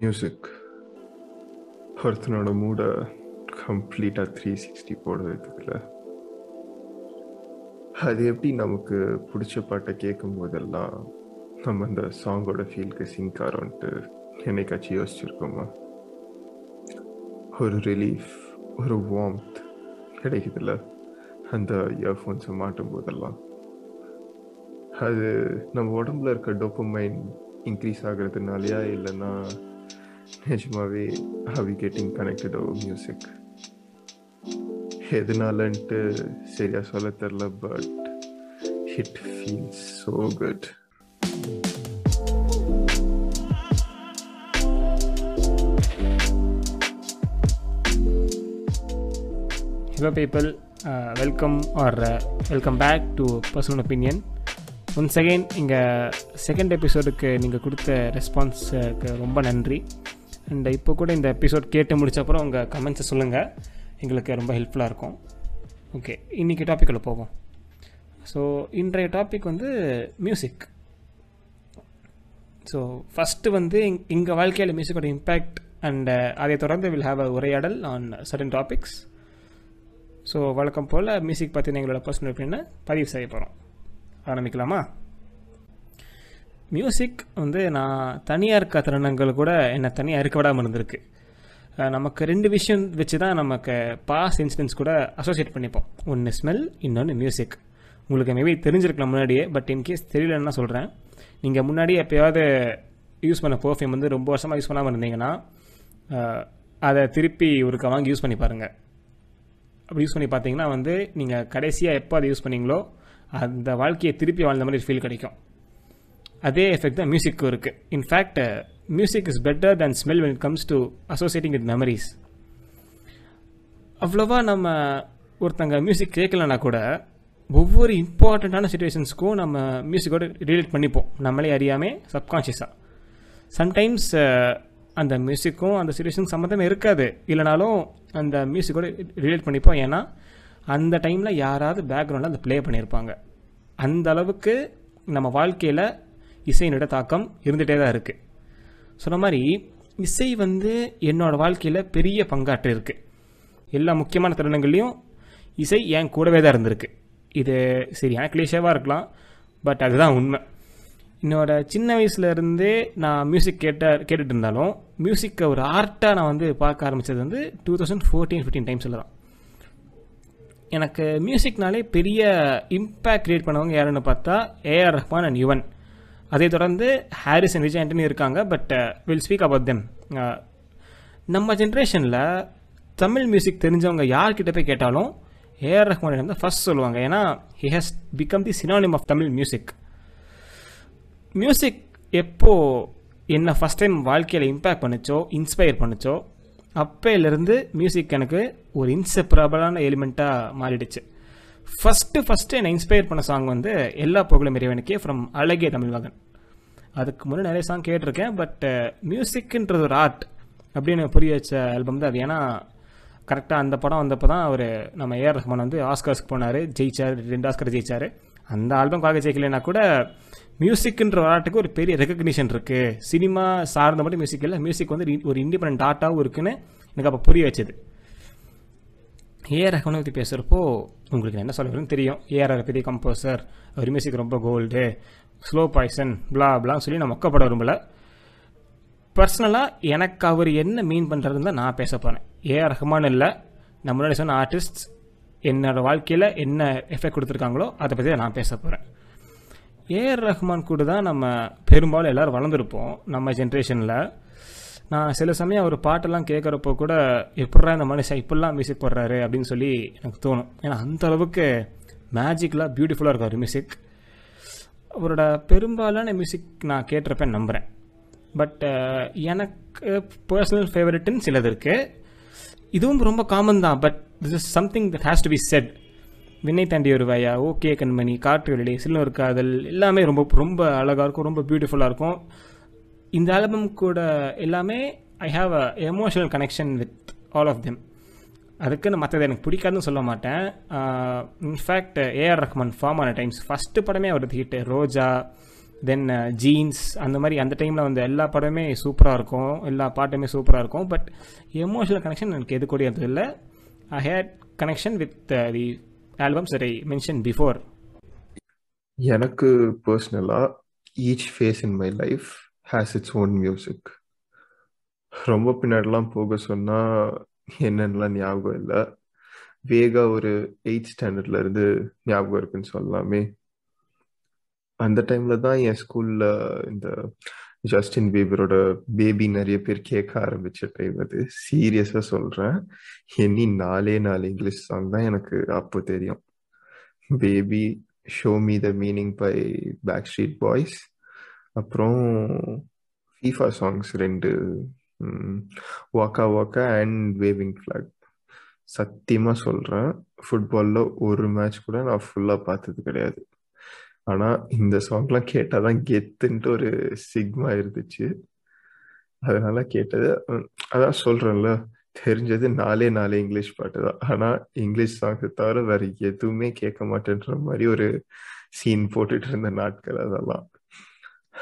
Music ஒருத்தனோட மூடை கம்ப்ளீட்டாக த்ரீ சிக்ஸ்டி போட வைக்கிறதுல அது எப்படி நமக்கு பிடிச்ச பாட்டை கேட்கும் போதெல்லாம் நம்ம அந்த சாங்கோட ஃபீலுக்கு சிங்க் ஆகிறோன்ட்டு என்னைக்காச்சும் யோசிச்சிருக்கோமா? ஒரு ரிலீஃப் ஒரு வார்ம்த் கிடைக்குதுல்ல? அந்த இயர்ஃபோன்ஸை மாட்டும் போதெல்லாம் அது நம்ம உடம்புல இருக்க டோப்பமைன் இன்க்ரீஸ் ஆகிறதுனாலயா இல்லைன்னா நிஜமாவே ஹவி கெட்டிங் கனெக்டட் ஓ மியூசிக் எதனாலன்ட்டு சரியா சொல்ல தெரில but it feels so good hello people welcome or welcome back to personal opinion once again இங்கே செகண்ட் எபிசோடுக்கு நீங்கள் கொடுத்த ரெஸ்பான்ஸுக்கு ரொம்ப நன்றி. அண்ட் இப்போ கூட இந்த எபிசோட் கேட்டு முடிச்சப்பறம் உங்கள் கமெண்ட்ஸை சொல்லுங்கள் எங்களுக்கு ரொம்ப ஹெல்ப்ஃபுல்லாக இருக்கும். ஓகே இன்றைக்கி டாப்பிக்கில் போவோம். ஸோ இன்றைய டாபிக் வந்து மியூசிக் ஸோ ஃபஸ்ட்டு வந்து எங்கள் வாழ்க்கையில் மியூசிக்கோட இம்பேக்ட் அண்ட் uh, அதை தொடர்ந்து வில் ஹாவ் அ உரையாடல் ஆன் சர்டன் டாபிக்ஸ் ஸோ வழக்கம் போல் மியூசிக் பற்றின எங்களோட பர்சனல் ஒப்பீனியனை பதிவு செய்ய போகிறோம் ஆரம்பிக்கலாமா? மியூசிக் வந்து நான் தனியாக இருக்க தருணங்கள் கூட என்னை தனியாக இருக்க விடாமல் இருந்திருக்கு. நமக்கு ரெண்டு விஷயம் வச்சு தான் நமக்கு பாஸ் இன்சிடென்ட்ஸ் கூட அசோசியேட் பண்ணிப்போம். ஒன்று ஸ்மெல் இன்னொன்று மியூசிக் உங்களுக்கு மேபி தெரிஞ்சிருக்கலாம் முன்னாடியே பட் இன்கேஸ் தெரியலன்னா சொல்கிறேன் நீங்கள் முன்னாடி எப்போயாவது யூஸ் பண்ண பர்ஃப்யூம் வந்து ரொம்ப வருஷமாக யூஸ் பண்ணாமல் இருந்தீங்கன்னா அதை திருப்பி ஒருக்க வாங்கி யூஸ் பண்ணி பாருங்கள் அப்படி யூஸ் பண்ணி பார்த்தீங்கன்னா வந்து நீங்கள் கடைசியாக எப்போ அதை யூஸ் பண்ணீங்களோ அந்த வாழ்க்கையை திருப்பி வாழ்ந்த மாதிரி ஃபீல் கிடைக்கும். அதே எஃபெக்ட் தான் மியூசிக்கும் இருக்குது in fact music is better than smell when it comes to associating with memories அவ்வளோவா நம்ம ஒருத்தங்க மியூசிக் கேட்கலனா கூட ஒவ்வொரு இம்பார்ட்டண்ட்டான சுச்சுவேஷன்ஸ்க்கும் நம்ம மியூசிக்கோட ரிலேட் பண்ணிப்போம். நம்மளே அறியாமல் சப்கான்ஷியஸாக சம்டைம்ஸ் அந்த மியூசிக்கும் அந்த சுச்சுவேஷனுக்கு சம்மந்தமே இருக்காது. இல்லைனாலும் அந்த மியூசிக்கோட ரிலேட் பண்ணிப்போம். ஏன்னா அந்த டைமில் யாராவது பேக்ரவுண்டில் அந்த ப்ளே பண்ணியிருப்பாங்க அந்த அளவுக்கு நம்ம வாழ்க்கையில் இசையினோட தாக்கம் இருந்துகிட்டே தான் இருக்குது சொன்ன மாதிரி இசை வந்து என்னோடய வாழ்க்கையில் பெரிய பங்காற்று இருக்குது எல்லா முக்கியமான தருணங்கள்லையும் இசை என் கூடவே தான் இருந்திருக்கு. இது சரி எனக்கு கிளீஷேவாக இருக்கலாம் பட் அதுதான் உண்மை. என்னோட சின்ன வயசுலேருந்தே நான் மியூசிக் கேட்ட கேட்டுட்டு இருந்தாலும் மியூசிக்கை ஒரு ஆர்ட்டாக நான் வந்து பார்க்க ஆரம்பித்தது வந்து டூ தௌசண்ட் ஃபோர்டீன் ஃபிஃப்டீன் டைம்ஸில் தான். எனக்கு மியூசிக்னாலே பெரிய இம்பேக்ட் க்ரியேட் பண்ணவங்க யாருன்னு பார்த்தா ஏஆர் ரஹ்மான் அண்ட் யுவன் அதை தொடர்ந்து ஹாரிஸ் அண்ட் விஜய் ஆண்டனி இருக்காங்க but will speak about them நம்ம ஜென்ரேஷனில் தமிழ் மியூசிக் தெரிஞ்சவங்க யார்கிட்ட போய் கேட்டாலும் ஏஆர் ரஹ்மான் வந்து ஃபர்ஸ்ட் சொல்லுவாங்க. ஏன்னா he has become the synonym of Tamil music music எப்போ என்ன ஃபஸ்ட் டைம் வாழ்க்கையில் இம்பேக்ட் பண்ணுச்சோ இன்ஸ்பயர் பண்ணுச்சோ அப்போலேருந்து மியூசிக் எனக்கு ஒரு இன்செப்பரபிளான எலிமெண்ட்டாக மாறிடுச்சு. ஃபஸ்ட்டு ஃபஸ்ட்டு என்னை இன்ஸ்பயர் பண்ண சாங் வந்து எல்லா புகழும் இறைவனுக்கே ஃப்ரம் அழகிய தமிழ் மகன். அதுக்கு முன்னே நிறைய சாங் கேட்டிருக்கேன் பட் மியூசிக்குன்றது uh, ஒரு ஆர்ட் அப்படின்னு புரிய வச்ச ஆல்பம் தான் அது. ஏன்னா கரெக்டாக அந்த படம் வந்தப்போ தான் அவர் நம்ம ஏஆர் ரஹ்மான் வந்து ஆஸ்கர்ஸ்க்கு போனார் ஜெயிச்சார் ரெண்டு ஆஸ்கர் ஜெயிச்சார். அந்த ஆல்பம்காக ஜெயிக்கலைன்னா கூட மியூசிக்குன்ற ஒரு ஆர்ட்டுக்கு ஒரு பெரிய ரெக்கக்னிஷன் இருக்குது சினிமா சார்ந்த மட்டும் மியூசிக் இல்லை மியூசிக் வந்து ஒரு இண்டிபெண்ட் ஆர்ட்டாகவும் இருக்குன்னு எனக்கு அப்போ புரிய வச்சது. ஏஆர் ரஹ்மானை பற்றி பேசுகிறப்போ உங்களுக்கு என்ன சொல்லுறதுன்னு தெரியும். ஏஆர் பெரிய கம்போசர் அவர் மியூசிக் ரொம்ப கோல்டு ஸ்லோ பாய்சன் பிளா பிளான்னு சொல்லி நான் மொக்கப்பட விரும்பல. பர்சனலாக எனக்கு அவர் என்ன மீன் பண்ணுறதுன்னு தான் நான் பேச போகிறேன் ஏஆர் ரஹ்மான் இல்லை நான் முன்னாடி சொன்ன ஆர்டிஸ்ட் என்னோடய வாழ்க்கையில் என்ன எஃபெக்ட் கொடுத்துருக்காங்களோ அதை பற்றி நான் பேச போகிறேன் ஏஆர் ரஹ்மான் கூட தான் நம்ம பெரும்பாலும் எல்லோரும் வளர்ந்துருப்போம். நம்ம ஜென்ரேஷனில் நான் சில சமயம் அவர் பாட்டெல்லாம் கேட்குறப்போ கூட எப்படா இந்த மனுஷன் இப்படிலாம் மியூசிக் போடுறாரு? அப்படின்னு சொல்லி எனக்கு தோணும். ஏன்னா அந்த அளவுக்கு மேஜிக்கலாக பியூட்டிஃபுல்லாக இருக்கும் அவர் மியூசிக் அவரோட பெரும்பாலான மியூசிக் நான் கேட்டிருப்பேன் நம்புகிறேன் பட் எனக்கு பர்சனல் ஃபேவரட்டுன்னு சிலது இருக்குது இதுவும் ரொம்ப காமன் தான். But this is something that has to be said Vinnai Thaandi ஒரு வயா ஓகே கண்மணி காற்று வெளியே சில்வர் காதல் எல்லாமே ரொம்ப ரொம்ப அழகாக இருக்கும் ரொம்ப பியூட்டிஃபுல்லாக இருக்கும். இந்த ஆல்பம் கூட எல்லாமே I have a emotional connection with all of them அதுக்குன்னு மற்றது எனக்கு பிடிக்காதுன்னு சொல்ல மாட்டேன். In fact AR Rahman form ஆன டைம்ஸ் ஃபஸ்ட்டு படமே அவரது ஹிட் ரோஜா தென் ஜீன்ஸ் அந்த மாதிரி அந்த டைமில் வந்து எல்லா படமே சூப்பராக இருக்கும். எல்லா பாட்டுமே சூப்பராக இருக்கும். பட் எமோஷனல் கனெக்ஷன் எனக்கு எது கூட இல்லை. I had connection with the albums I mention before எனக்கு பர்சனலாக each phase in my life has its own music ரொம்ப பின்னாடிலாம் போக சொன்னால் என்னென்னலாம் ஞாபகம் இல்லை. வேகா ஒரு எயிட் ஸ்டாண்டர்ட்ல இருந்து ஞாபகம் இருக்குன்னு சொல்லலாமே. அந்த டைம்ல தான் என் ஸ்கூல்ல இந்த ஜஸ்டின் பீபரோட பேபி நிறைய பேர் கேட்க ஆரம்பிச்ச டைம் அது சீரியஸா சொல்றேன். இனி நாலே நாலு இங்கிலீஷ் சாங் தான் எனக்கு அப்போ தெரியும். Baby show me the meaning by Backstreet Boys அப்புறம் ஃபீஃபா சாங்ஸ் ரெண்டு வாக்கா வாக்கா அண்ட் வேவிங் ஃப்ளாக் சத்தியமாக சொல்கிறேன் ஃபுட்பாலில் ஒரு மேட்ச் கூட நான் ஃபுல்லாக பார்த்தது கிடையாது. ஆனால் இந்த சாங்லாம் கேட்டாதான் கெத்துன்ட்டு ஒரு சிக்மா இருந்துச்சு. அதனால கேட்டது அதான் சொல்கிறேன்ல தெரிஞ்சது நாலே நாலே இங்கிலீஷ் பாட்டு தான். ஆனால் இங்கிலீஷ் சாங்ஸ் தவிர வேற எதுவுமே கேட்க மாட்டேன்ற மாதிரி ஒரு சீன் போட்டுட்டு இருந்த நாட்கள் அதெல்லாம்.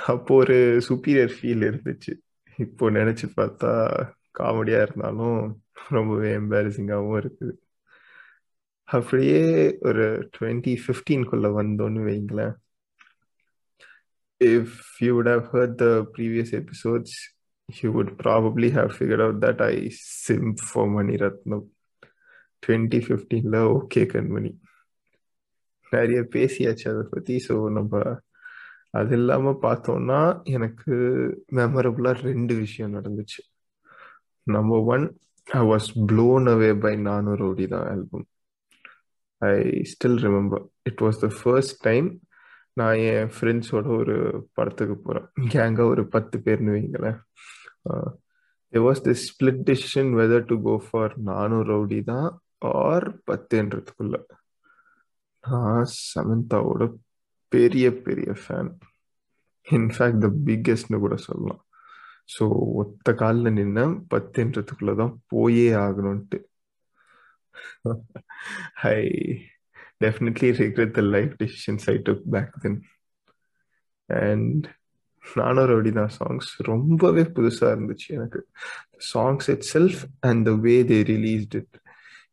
அப்போ ஒரு சுப்பீரியர் ஃபீல் இருந்துச்சு. இப்போ நினைச்சு பார்த்தா காமெடியா இருந்தாலும் ரொம்பவே எம்பாரசிங்காகவும் இருக்குது. அப்படியே ஒரு டுவெண்ட்டி ஃபிஃப்டீன்குள்ள வந்தோன்னு வைங்களேன். If you would have the previous episodes episodes, you would probably have figured out that I simp for Mani Ratnam. 2015ல ஓகே கண்மணி. நிறைய பேசியாச்சு அதை பற்றி ஸோ நம்ம அது இல்லாம பார்த்தோம்னா எனக்கு மெமரபுளா ரெண்டு விஷயம் நடந்துச்சு. Number one I was blown away by நானூறு ஓடி தான் album I still remember it was the first time நான் என் ஃப்ரெண்ட்ஸோட ஒரு படத்துக்கு போகிறேன் கேங்காக ஒரு பத்து பேர்னு வைங்களேன். it was the split decision whether to go for Naanum Rowdy Dhaan or பத்துன்றதுக்குள்ள. நான் சமந்தாவோட பெரிய பெரிய ஃபேன் இன்ஃபேக்ட் த பிக்கெஸ்ட்னு கூட சொல்லலாம். ஸோ ஒத்த காலில் நின்ன பத்துன்றதுக்குள்ள தான் போயே ஆகணும்ட்டு I definitely regret the life decisions I took back then and நானும் தான் சாங்ஸ் ரொம்பவே புதுசாக இருந்துச்சு எனக்கு. Songs itself and the way they released it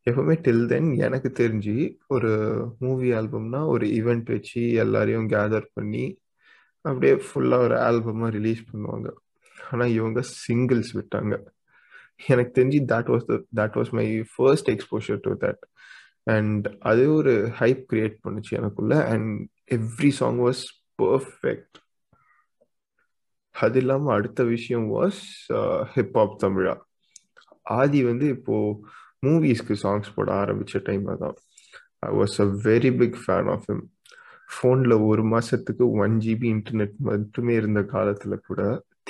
எப்பவுமே டில் தென் எனக்கு தெரிஞ்சு ஒரு மூவி ஆல்பம்னா ஒரு ஈவெண்ட் வச்சு எல்லாரையும் கேதர் பண்ணி அப்படியே ஃபுல்லாக ஒரு ஆல்பமாக ரிலீஸ் பண்ணுவாங்க. ஆனால் இவங்க சிங்கிள்ஸ் விட்டாங்க. எனக்கு தெரிஞ்சு that was the that was my first exposure to that and அது ஒரு ஹைப் கிரியேட் பண்ணுச்சு எனக்குள்ள. And every song was perfect அது இல்லாமல் அடுத்த விஷயம் வாஸ் ஹிப்ஹாப் uh, தமிழா. ஆதி வந்து இப்போது மூவிஸ்க்கு சாங்ஸ் போட ஆரம்பிச்ச டைம் தான் I was a very big fan of him ஃபோனில் ஒரு மாதத்துக்கு ஒன் ஜிபி இன்டர்நெட் மட்டுமே இருந்த காலத்தில் கூட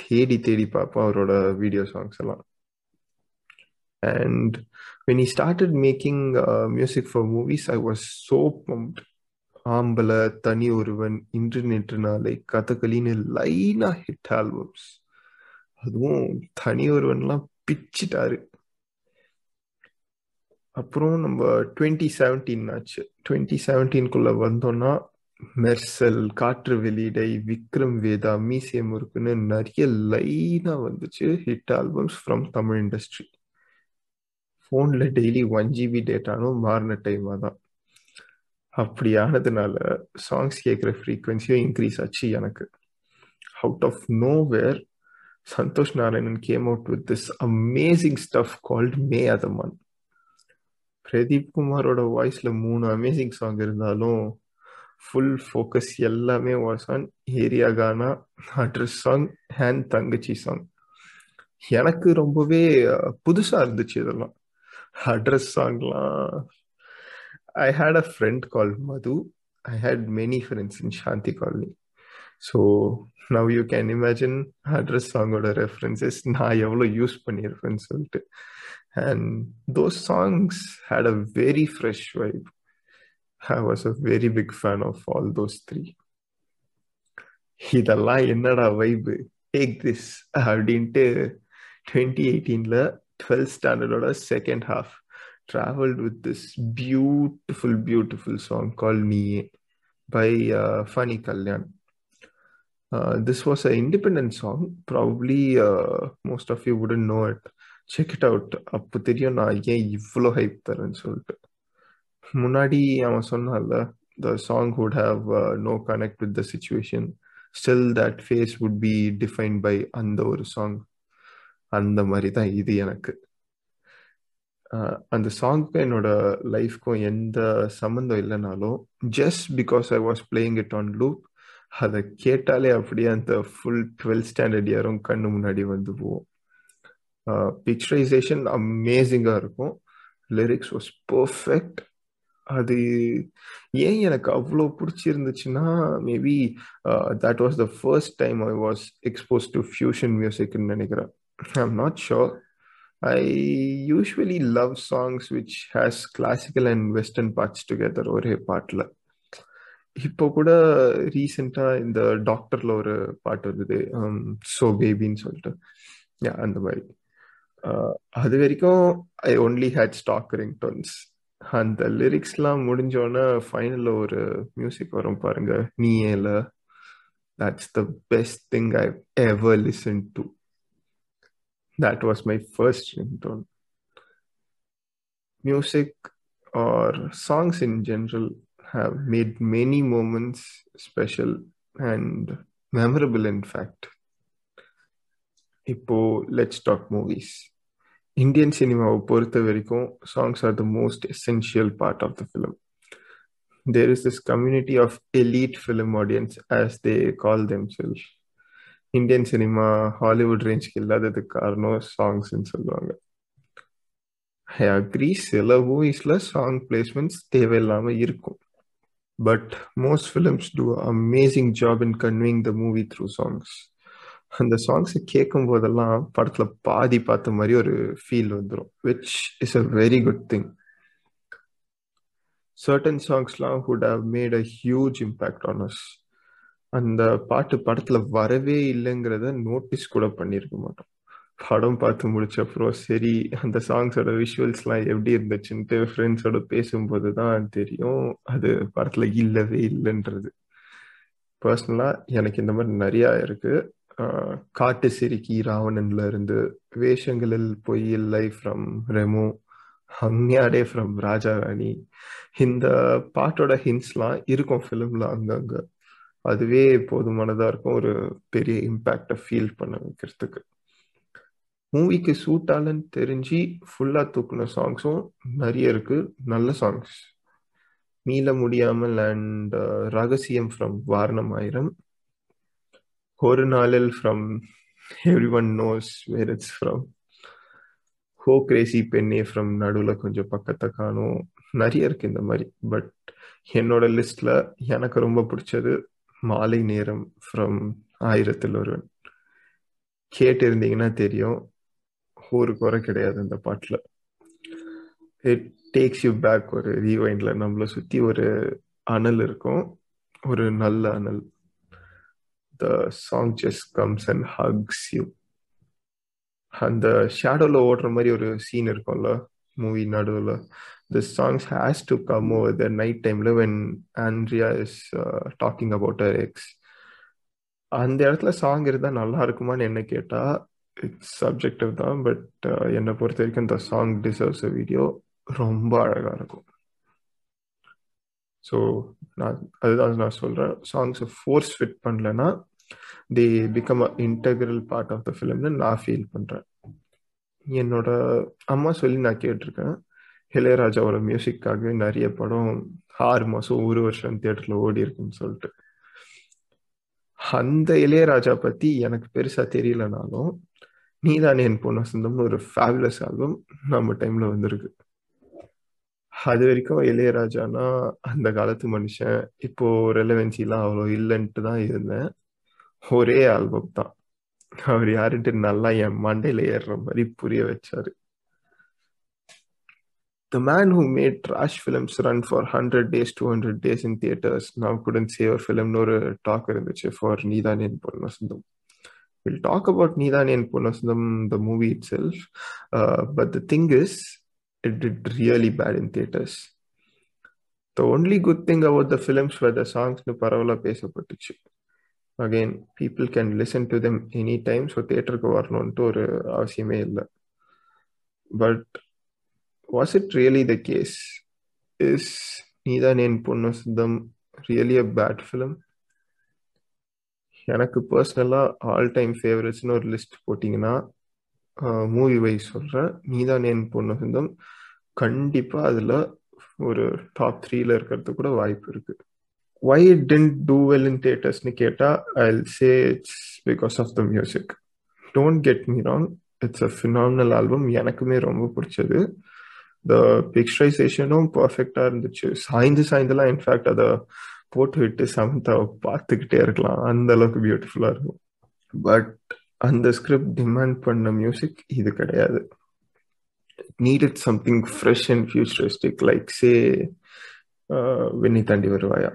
தேடி தேடி பார்ப்பேன் அவரோட வீடியோ சாங்ஸ் எல்லாம். And when he started making music for movies I was so pumped Aambala Thani Oruvan இன்று நேற்று நாளை கதகளின்னு லைனா ஹிட் ஆல்பம்ஸ் அதுவும் தனி ஒருவன்லாம் பிச்சிட்டாரு. அப்புறம் நம்ம டுவெண்ட்டி செவன்டீன் ஆச்சு. டுவெண்ட்டி செவன்டீன்குள்ள வந்தோம்னா மெர்சல் காற்று வெளியிடை விக்ரம் வேதா மீசிய முருக்குன்னு நிறைய லைனா வந்துச்சு hit albums from Tamil industry ஃபோனில் டெய்லி ஒன் ஜிபி டேட்டானும் மாறின டைமாக தான் அப்படி ஆனதுனால சாங்ஸ் கேட்குற ஃப்ரீக்வன்சியும் இன்க்ரீஸ் ஆச்சு எனக்கு. Out of nowhere Santhosh Narayanan came out with this amazing stuff called மே அதமான். பிரதீப் குமாரோட வாய்ஸ்ல மூணு அமேசிங் சாங் இருந்தாலும் ஃபுல் ஃபோக்கஸ் எல்லாமே was on area gaana address song and தங்கச்சி சாங் எனக்கு ரொம்பவே புதுசா இருந்துச்சு இதெல்லாம். அட்ரஸ் சாங்லாம் I had a friend call Madhu I had many friends in Shanthi colony so now you can imagine address சாங்கோட ரெஃபரன்சஸ் நான் எவ்வளோ யூஸ் பண்ணியிருப்பேன்னு சொல்லிட்டு. And those songs had a very fresh vibe I was a very big fan of all those three இதெல்லாம் என்னடா vibe take this அப்படின்ட்டு twenty எயிட்டீனில் twelfth ஸ்டாண்டர்டோட second half travelled with this beautiful beautiful song call me by funny Kalyan Uh, this was an independent song. Probably uh, most of you wouldn't check it out it அப்போ தெரியும் நான் ஏன் இவ்வளோ hype தரேன்னு சொல்லிட்டு. முன்னாடி அவன் சொன்னான்ல the song would have no connect with the situation still that phase would be define by அந்த ஒரு சாங் அந்த மாதிரி தான் இது எனக்கு. Uh, அந்த சாங்க்கும் என்னோட லைஃப்க்கும் எந்த சம்மந்தம் இல்லைனாலும் just because I was playing it on loop அதை கேட்டாலே அப்படியே அந்த ஃபுல் டுவெல்த் ஸ்டாண்டர்ட் இயரும் கண்ணு முன்னாடி வந்து போவோம் Uh, பிக்சரைசேஷன் அமேசிங்காக இருக்கும். லிரிக்ஸ் வாஸ் பர்ஃபெக்ட் அது ஏன் எனக்கு அவ்வளோ பிடிச்சிருந்துச்சுன்னா maybe that was the first time I was expose to fusion மியூசிக்னு நினைக்கிறேன். I am not sure I usually love songs which has classical and western parts together ஒரே பாட்டில். இப்போ கூட ரீசெண்டாக இந்த டாக்டரில் ஒரு பாட்டு வந்தது. Um, ஸோ பேபின்னு சொல்லிட்டு. யா அந்த மாதிரி. அது வரைக்கும் I only had stock ringtones அந்த லிரிக்ஸ்லாம் முடிஞ்சோடனே ஃபைனலில் ஒரு மியூசிக் வரும் பாருங்க நீ ஏல that's the best thing I ever listen to that was my first ringtone. Music or songs in general have made many moments special and memorable, in fact. இப்போ let's talk movies. Indian cinema பொறுத்த வரைக்கும் songs are the most essential part of the film. There is this community of elite film audience as they call themselves. Indian cinema Hollywood ரேஞ்சுக்கு இல்லாததுக்கு காரணம் சாங்ஸ்ன்னு சொல்லுவாங்க I agree சில மூவிஸ்ல song placements தேவையில்லாம இருக்கும் but most films do amazing job in conveying the movie through songs அந்த சாங்ஸை கேட்கும் போதெல்லாம் படத்துல பாதி பார்த்த மாதிரி ஒரு ஃபீல் வந்துடும் which is a very good thing certain சாங்ஸ்லாம் would have made a huge impact on us அந்த பாட்டு படத்துல வரவே இல்லைங்கிறத நோட்டீஸ் கூட பண்ணியிருக்க மாட்டோம். படம் பார்த்து முடிச்ச அப்புறம் சரி அந்த சாங்ஸோட விஷுவல்ஸ்லாம் எப்படி இருந்துச்சுன்ட்டு ஃப்ரெண்ட்ஸோட பேசும்போது தான் தெரியும் அது படத்துல இல்லவே இல்லைன்றது. பர்சனலாக எனக்கு இந்த மாதிரி நிறையா இருக்குது காட்டு சிரிக்கி ராவணன்ல இருந்து வேஷங்களில் பொய் லைஃப் ஃப்ரம் ரெமோ ஹங்யாடே ஃப்ரம் ராஜா ராணி இந்த பாட்டோட ஹின்ஸ்லாம் இருக்கும் ஃபிலிம்ல அங்கங்க. அதுவே போதுமானதா இருக்கும் ஒரு பெரிய இம்பேக்டை ஃபீல் பண்ண வைக்கிறதுக்கு. மூவிக்கு சூட் ஆலன்னு தெரிஞ்சு ஃபுல்லா தூக்குன சாங்ஸும் நிறைய இருக்கு நல்ல சாங்ஸ் மீள முடியாமல் அண்ட் ரகசியம் ஃப்ரம் வாரணம் ஆயிரம். ஒரு நாளில் from every one knows where it's from oh crazy பெண்ணே ஃப்ரம் நடுவில் கொஞ்சம் பக்கத்தை காணும். நிறைய இருக்கு இந்த மாதிரி. பட் என்னோட லிஸ்ட்ல எனக்கு ரொம்ப பிடிச்சது மாலை நேரம் ஃப்ரம் ஆயிரத்தில் ஒருவன். கேட்டு இருந்தீங்கன்னா தெரியும். ஒரு குறை கிடையாது அந்த பாட்டில். இட் டேக்ஸ் யூ பேக் ஒரு ரீவைண்டில் நம்மளை சுற்றி ஒரு அனல் இருக்கும். ஒரு நல்ல அனல். The song just comes and hugs you அந்த ஷேடோவில் ஓடுற மாதிரி ஒரு சீன் இருக்கும்ல மூவி நடுவில். The songs has to come over the night டைம்ல when Andrea is talking about her ex அந்த இடத்துல சாங் இருந்தால் நல்லா இருக்குமான்னு என்ன கேட்டால் இட்ஸ் சப்ஜெக்டிவ் தான் பட் uh, என்னை பொறுத்த வரைக்கும் இந்த சாங் டிசர்வ்ஸ் வீடியோ ரொம்ப அழகாக இருக்கும். ஸோ நான் அதுதான் நான் சொல்கிறேன் சாங்ஸை ஃபோர்ஸ் ஃபிட் பண்ணலன்னா they become a integral part of the ஃபிலிம்னு நான் ஃபீல் பண்ணுறேன் என்னோட அம்மா சொல்லி நான் கேட்டிருக்கேன். இளையராஜாவோட மியூசிக்காக நிறைய படம் ஆறு மாதம் ஒரு வருஷம் தேட்டரில் ஓடி இருக்குன்னு சொல்லிட்டு. அந்த இளையராஜா பத்தி எனக்கு பெருசா தெரியலனாலும் நீதானே என் பொண்ணு சொந்தம்னு ஒரு ஃபேபுலஸ் ஆல்பம் நம்ம டைம்ல வந்திருக்கு. அது வரைக்கும் இளையராஜானா அந்த காலத்து மனுஷன் இப்போ ரெலவென்சிலாம் அவ்வளோ இல்லைன்ட்டு தான் இருந்தேன் ஒரே ஆல்பம் தான் அவர் யாருன்ட்டு நல்லா என் மண்டையில ஏறுற மாதிரி புரிய வச்சாரு the man who made trash films run for hundred days to hundred days in theatres நான் குடன் சேவர் ஃபிலிம்னு ஒரு டாக் இருந்துச்சு ஃபார் நீதான் என் பொண்ணு சொந்தம் வில் டாக் அபவுட் நீதான் என் பொண்ணு சொந்தம் the movie itself but the thing is it did really bad in theaters. The only good thing about the films were the songs பரவலா பேசப்பட்டுச்சு. Again people can listen to them any time so தேட்டருக்கு வரணுன்ட்டு ஒரு அவசியமே இல்லை. But was it really the case is நீதான் என் பொண்ணு சித்தம் ரியலி அ பேட் ஃபிலிம் எனக்கு பர்சனலாக ஆல் டைம் ஃபேவரட்ஸ்னு ஒரு லிஸ்ட் போட்டிங்கன்னா மூவி வைஸ் சொல்கிறேன் நீதான் என் பொண்ணு சுந்தம் கண்டிப்பாக அதில் ஒரு டாப் த்ரீல இருக்கிறது கூட வாய்ப்பு இருக்கு. Why didn't do well in தியேட்டர்ஸ்னு கேட்டால் I say it's because of the music don't get me wrong it's a phenomenal album எனக்குமே ரொம்ப பிடிச்சது. த பிக்சரைசேஷனும் பர்ஃபெக்டா இருந்துச்சு. சாய்ந்து சாய்ந்தெல்லாம் இன்ஃபேக்ட் அதை போட்டு விட்டு சமந்தாவை பார்த்துக்கிட்டே இருக்கலாம். அந்த அளவுக்கு பியூட்டிஃபுல்லாக இருக்கும். பட் அந்த ஸ்கிரிப்ட் டிமாண்ட் பண்ண மியூசிக் இது கிடையாது. Needed something fresh and futuristic like say Vinnai Thaandi Varuvaayaa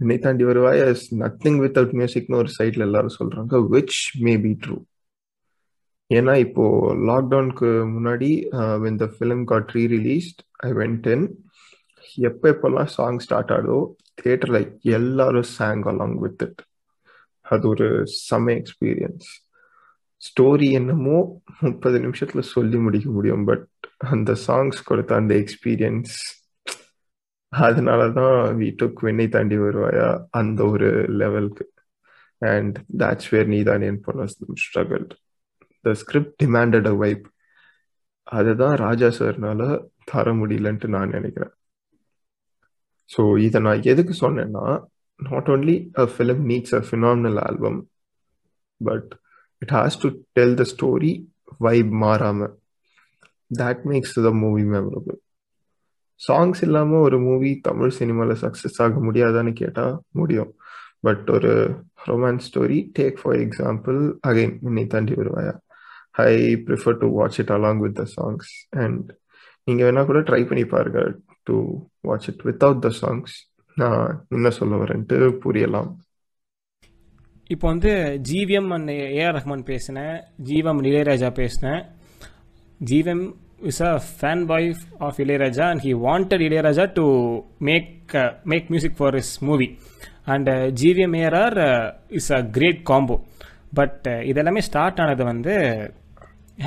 Venni Thaandi Varuvaayaa is nothing without மியூசிக்னு ஒரு சைட்ல எல்லாரும் சொல்றாங்க விச் மே பி ட்ரூ ஏன்னா இப்போ லாக்டவுனுக்கு முன்னாடி when the film got re released I went in எப்போ எப்பெல்லாம் சாங் ஸ்டார்ட் ஆகுதோ தியேட்டர்ல எல்லாரும் சாங் அலாங் வித் இட் அது ஒரு செம எக்ஸ்பீரியன்ஸ் ஸ்டோரி என்னமோ முப்பது நிமிஷத்துல சொல்லி முடிக்க முடியும் பட் அந்த சாங்ஸ் கொடுத்த அந்த எக்ஸ்பீரியன்ஸ் அதனாலதான் வி டுக் வெண்ணை தாண்டி வருவாயா அந்த ஒரு லெவலுக்கு அண்ட் தட்ஸ் வேர் நீ தான் என் பொண்ணு struggle the script demanded a vibe அதுதான் ராஜா சார்னால தர முடியலன்ட்டு நான் நினைக்கிறேன். ஸோ இதை நான் எதுக்கு சொன்னேன்னா not only a film needs a phenomenal album but it has to tell the story vibe மாறாம. That makes the movie memorable songs இல்லாமல் ஒரு மூவி தமிழ் சினிமாவில் சக்ஸஸ் ஆக முடியாதான்னு கேட்டால் முடியும். பட் ஒரு romance story take for example again Vinnai Thaandi Varuvaayaa? I prefer to watch it along with the songs and நீங்கள் வேணால் கூட ட்ரை பண்ணி பாருங்க to watch it without the songs நான் என்ன சொல்ல வரேன்ட்டு புரியலாம். இப்போ வந்து ஜிவிஎம் அண்ட் ஏஆர் ரஹ்மான் பேசினேன். ஜீவம் இளையராஜா பேசினேன். GVM is a fan boy of Ilaiyaraaja and he wanted Ilaiyaraaja to make make music for his movie and GVM AR is a great combo but இதெல்லாமே start ஆனது வந்து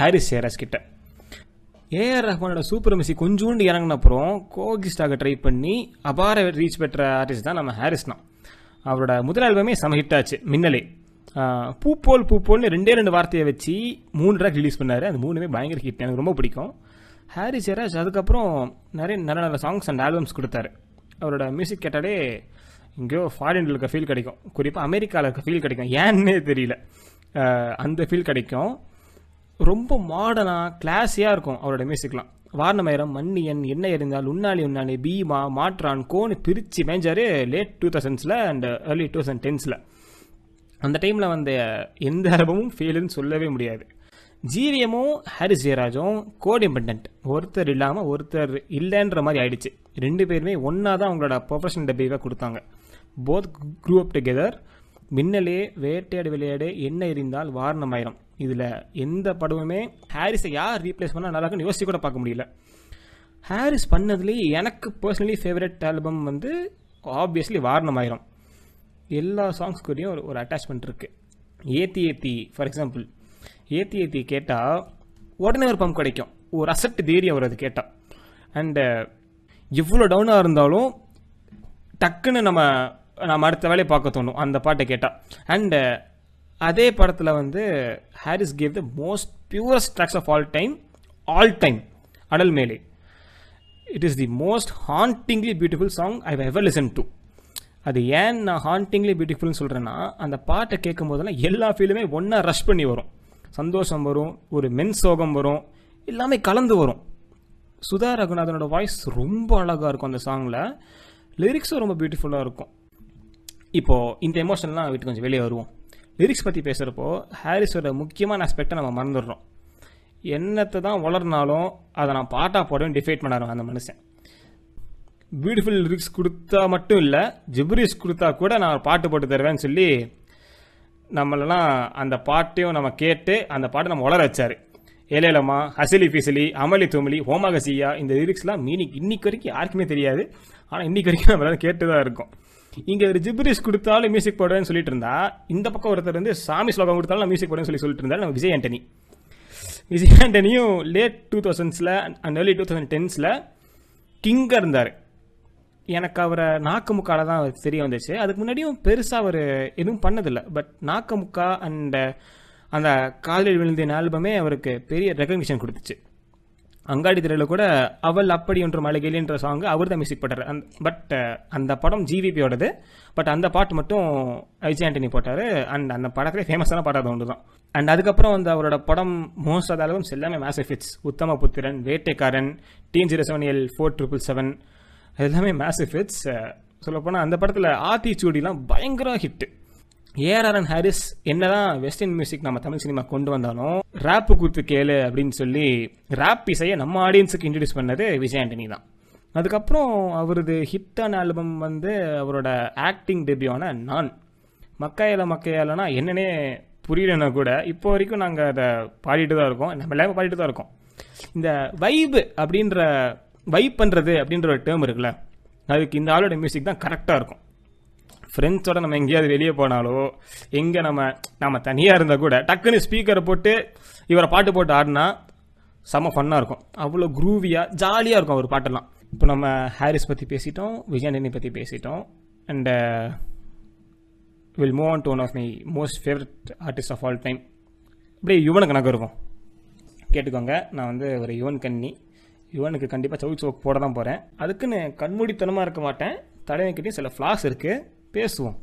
ஹாரிஸ் ஏராஸ் கிட்ட. AR ரஹ்மானோட super music கொஞ்சோண்டு இறங்கினப்புறம் கோகிஸ்டாக try பண்ணி அபார reach பெற்ற artist தான் நம்ம ஹாரிஸ் தான். அவரோட முதல் ஆல்பமே செம ஹிட் ஆச்சு மின்னலே. பூப்போல் பூப்போல்னு ரெண்டே ரெண்டு வார்த்தையை வச்சு மூணு ட்ராக் ரிலீஸ் பண்ணார். அந்த மூணுமே பயங்கர ஹிட் எனக்கு ரொம்ப பிடிக்கும். ஹாரி ஜெராஜ் அதுக்கப்புறம் நிறைய நல்ல நல்ல சாங்ஸ் அண்ட் ஆல்பம்ஸ் கொடுத்தாரு. அவரோட மியூசிக் கேட்டாலே எங்கேயோ ஃபாரினில் இருக்க ஃபீல் கிடைக்கும். குறிப்பாக அமெரிக்காவில் இருக்க ஃபீல் கிடைக்கும். ஏன்னே தெரியல. அந்த ஃபீல் கிடைக்கும். ரொம்ப மாடர்னாக கிளாஸியாக இருக்கும் அவரோட மியூசிக்லாம் வாரணமயரம் மன்னியன் என்ன இருந்தால் உன்னாலி உன்னாலி பீமா மாற்றான் கோன்னு பிரித்து மேஞ்சார் லேட் டூ தௌசண்ட்ஸில் அண்ட் ஏர்லி டூ தௌசண்ட் டென்ஸில் அந்த டைமில் வந்த எந்த ஆல்பமும் ஃபெயிலுன்னு சொல்லவே முடியாது. ஜிவிஎமும் ஹாரிஸ் ஜெயராஜும் கோடிபெண்டன்ட் ஒருத்தர் இல்லாமல் ஒருத்தர் இல்லைன்ற மாதிரி ஆயிடுச்சு. ரெண்டு பேருமே ஒன்றா தான் அவங்களோட ப்ரொஃபஷனல் டெபியூவாக கொடுத்தாங்க. Both grew up together Minnale Vettaiyaadu Vilaiyaadu என்ன எரிந்தால் வாரணமாயிரம். இதில் எந்த படமுமே ஹாரிஸை யார் ரீப்ளேஸ் பண்ணால் நல்லா இருக்குன்னு யோசிச்சு கூட பார்க்க முடியல. ஹாரிஸ் பண்ணதுலேயே எனக்கு பர்சனலி ஃபேவரட் ஆல்பம் வந்து ஆப்வியஸ்லி வாரணமாயிரம். எல்லா சாங்ஸ்குரியும் ஒரு ஒரு அட்டாச்மெண்ட் இருக்குது ஏத்தி ஏத்தி ஃபார் எக்ஸாம்பிள் ஏத்தி ஏத்தி கேட்டால் உடனே ஒரு பம்ப் கிடைக்கும். ஒரு அசட் தைரியம் வரும் அது கேட்டால் அண்டு எவ்வளோ டவுனாக இருந்தாலும் டக்குன்னு நம்ம நம்ம அடுத்த வேலையை பார்க்க தோணும். அந்த பாட்டை கேட்டால் அண்டு uh, அதே படத்தில் வந்து Harris gave the most purest tracks of all time all time Atal மேலே. It is the most hauntingly beautiful song I ever listen to அது ஏன் நான் ஹாண்டிங்லி பியூட்டிஃபுல்னு சொல்கிறேன்னா அந்த பாட்டை கேட்கும் போதெல்லாம் எல்லா ஃபீலுமே ஒன்றா ரஷ் பண்ணி வரும். சந்தோஷம் வரும் ஒரு மென் சோகம் வரும் எல்லாமே கலந்து வரும். சுதா ரகுநாதனோட வாய்ஸ் ரொம்ப அழகாக இருக்கும் அந்த சாங்கில் லிரிக்ஸும் ரொம்ப பியூட்டிஃபுல்லாக இருக்கும். இப்போது இந்த எமோஷன்லாம் விட்டு கொஞ்சம் வெளியே வருவோம். லிரிக்ஸ் பற்றி பேசுகிறப்போ ஹாரிஸோட முக்கியமான ஆஸ்பெக்டை நம்ம மறந்துடுறோம். என்னத்தை தான் வளர்னாலும் அதை நான் பாட்டாக போடவும் டிஃபைட் பண்ணாருங்க அந்த மனுஷன். பியூட்டிஃபுல் லிரிக்ஸ் கொடுத்தா மட்டும் இல்லை ஜிப்ரிஸ் கொடுத்தா கூட நான் பாட்டு போட்டு தருவேன்னு சொல்லி நம்மளெல்லாம் அந்த பாட்டையும் நம்ம கேட்டு அந்த பாட்டை நம்ம வளர வச்சார். ஏலேலம்மா ஹசிலி ஃபிசிலி அமளி துமலி ஹோமகசியா இந்த லிரிக்ஸ்லாம் மீனிங் இன்றைக்கு வரைக்கும் யாருக்குமே தெரியாது. ஆனால் இன்றைக்கி வரைக்கும் நம்மளால கேட்டு தான் இருக்கோம். இங்கே ஒரு ஜிப்ரிஸ் கொடுத்தாலும் மியூசிக் போடுவேன்னு சொல்லிட்டு இருந்தா இந்த பக்கம் ஒருத்தர் வந்து சாமி ஸ்லோகம் கொடுத்தாலும் நான் மியூசிக் போடுவேன்னு சொல்லி சொல்லிட்டு இருந்தாரு நம்ம விஜய் ஆண்டனி. விஜய் ஆண்டனியும் லேட் டூ தௌசண்ட்ஸில் அண்ட் ஏர்லி டூ தௌசண்ட் டென்ஸில் கிங்காக இருந்தார். எனக்கு அவரை நாக்குமுக்கால தான் தெரிய வந்துச்சு. அதுக்கு முன்னாடியும் பெருசாக அவர் எதுவும் பண்ணதில்லை. பட் நாக்கமுக்கா அண்ட் அந்த காதலில் விழுந்தின் ஆல்பமே அவருக்கு பெரிய ரெகக்னிஷன் கொடுத்துச்சு. அங்காடி திரையில் கூட அவள் அப்படி ஒன்று மலைகளின்ற சாங் அவர் தான் மியூசிக் போட்டார். அந் பட் அந்த படம் ஜிவிபியோடது பட் அந்த பாட்டு மட்டும் விஜய் ஆண்டனி போட்டார். அண்ட் அந்த படத்திலே ஃபேமஸான பாட்டு அது ஒன்று தான் அண்ட் அதுக்கப்புறம் வந்து அவரோட படம் மோஸ்ட் ஆஃப் ஆல்பம்ஸ் எல்லாமே massive hits Uthama Puthiran Vettaikaaran dean zero seven L four triple seven எல்லாமே மேசிவ் ஹிட்ஸ் சொல்லப்போனால் அந்த படத்தில் ஆத்தி சூடிலாம் பயங்கர ஹிட்டு ஏஆர்ஆர்என் ஹாரிஸ் என்னதான் வெஸ்டர்ன் மியூசிக் நம்ம தமிழ் சினிமா கொண்டு வந்தாலும் ரேப்பு கூத்து கேளு அப்படின்னு சொல்லி ரேப் இசையை நம்ம ஆடியன்ஸுக்கு இன்ட்ரடியூஸ் பண்ணது விஜய் ஆண்டனி தான். அதுக்கப்புறம் அவரது ஹிட்டான ஆல்பம் வந்து அவரோட ஆக்டிங் டெபியூவான நான். மக்கையால மக்கையாலனா என்னன்னே புரியலன்னா கூட இப்போ வரைக்கும் நாங்கள் அதை பாடிட்டு தான் இருக்கோம். நம்ம எல்லாமே பாடிட்டு தான் இருக்கோம். இந்த வைப்பு அப்படின்ற வைப் பண்ணுறது அப்படின்ற ஒரு டேர்ம் இருக்குல்ல அதுக்கு இந்த ஆளோட மியூசிக் தான் கரெக்டாக இருக்கும். ஃப்ரெண்ட்ஸோட நம்ம எங்கேயாவது வெளியே போனாலோ எங்கே நம்ம நம்ம தனியாக இருந்தால் கூட டக்குன்னு ஸ்பீக்கரை போட்டு இவரை பாட்டு போட்டு ஆடினா செம ஃபன்னாக இருக்கும். அவ்வளோ குரூவியாக ஜாலியாக இருக்கும் அவர் பாட்டெல்லாம். இப்போ நம்ம ஹாரிஸ் பற்றி பேசிட்டோம் விஜயாண்டனி பற்றி பேசிட்டோம் and will move on to one of my most favourite artist of all time அப்படியே யுவனுக்கு நகர் இருக்கும் கேட்டுக்கோங்க நான் வந்து ஒரு யுவன் கன்னி யுவனுக்கு கண்டிப்பாக சவுக் சவுக் போட தான் போகிறேன் அதுக்குன்னு கண்மூடித்தனமாக இருக்க மாட்டேன். தலைவன்கிட்டையும் சில ஃப்ளாஸ் இருக்குது பேசுவோம்.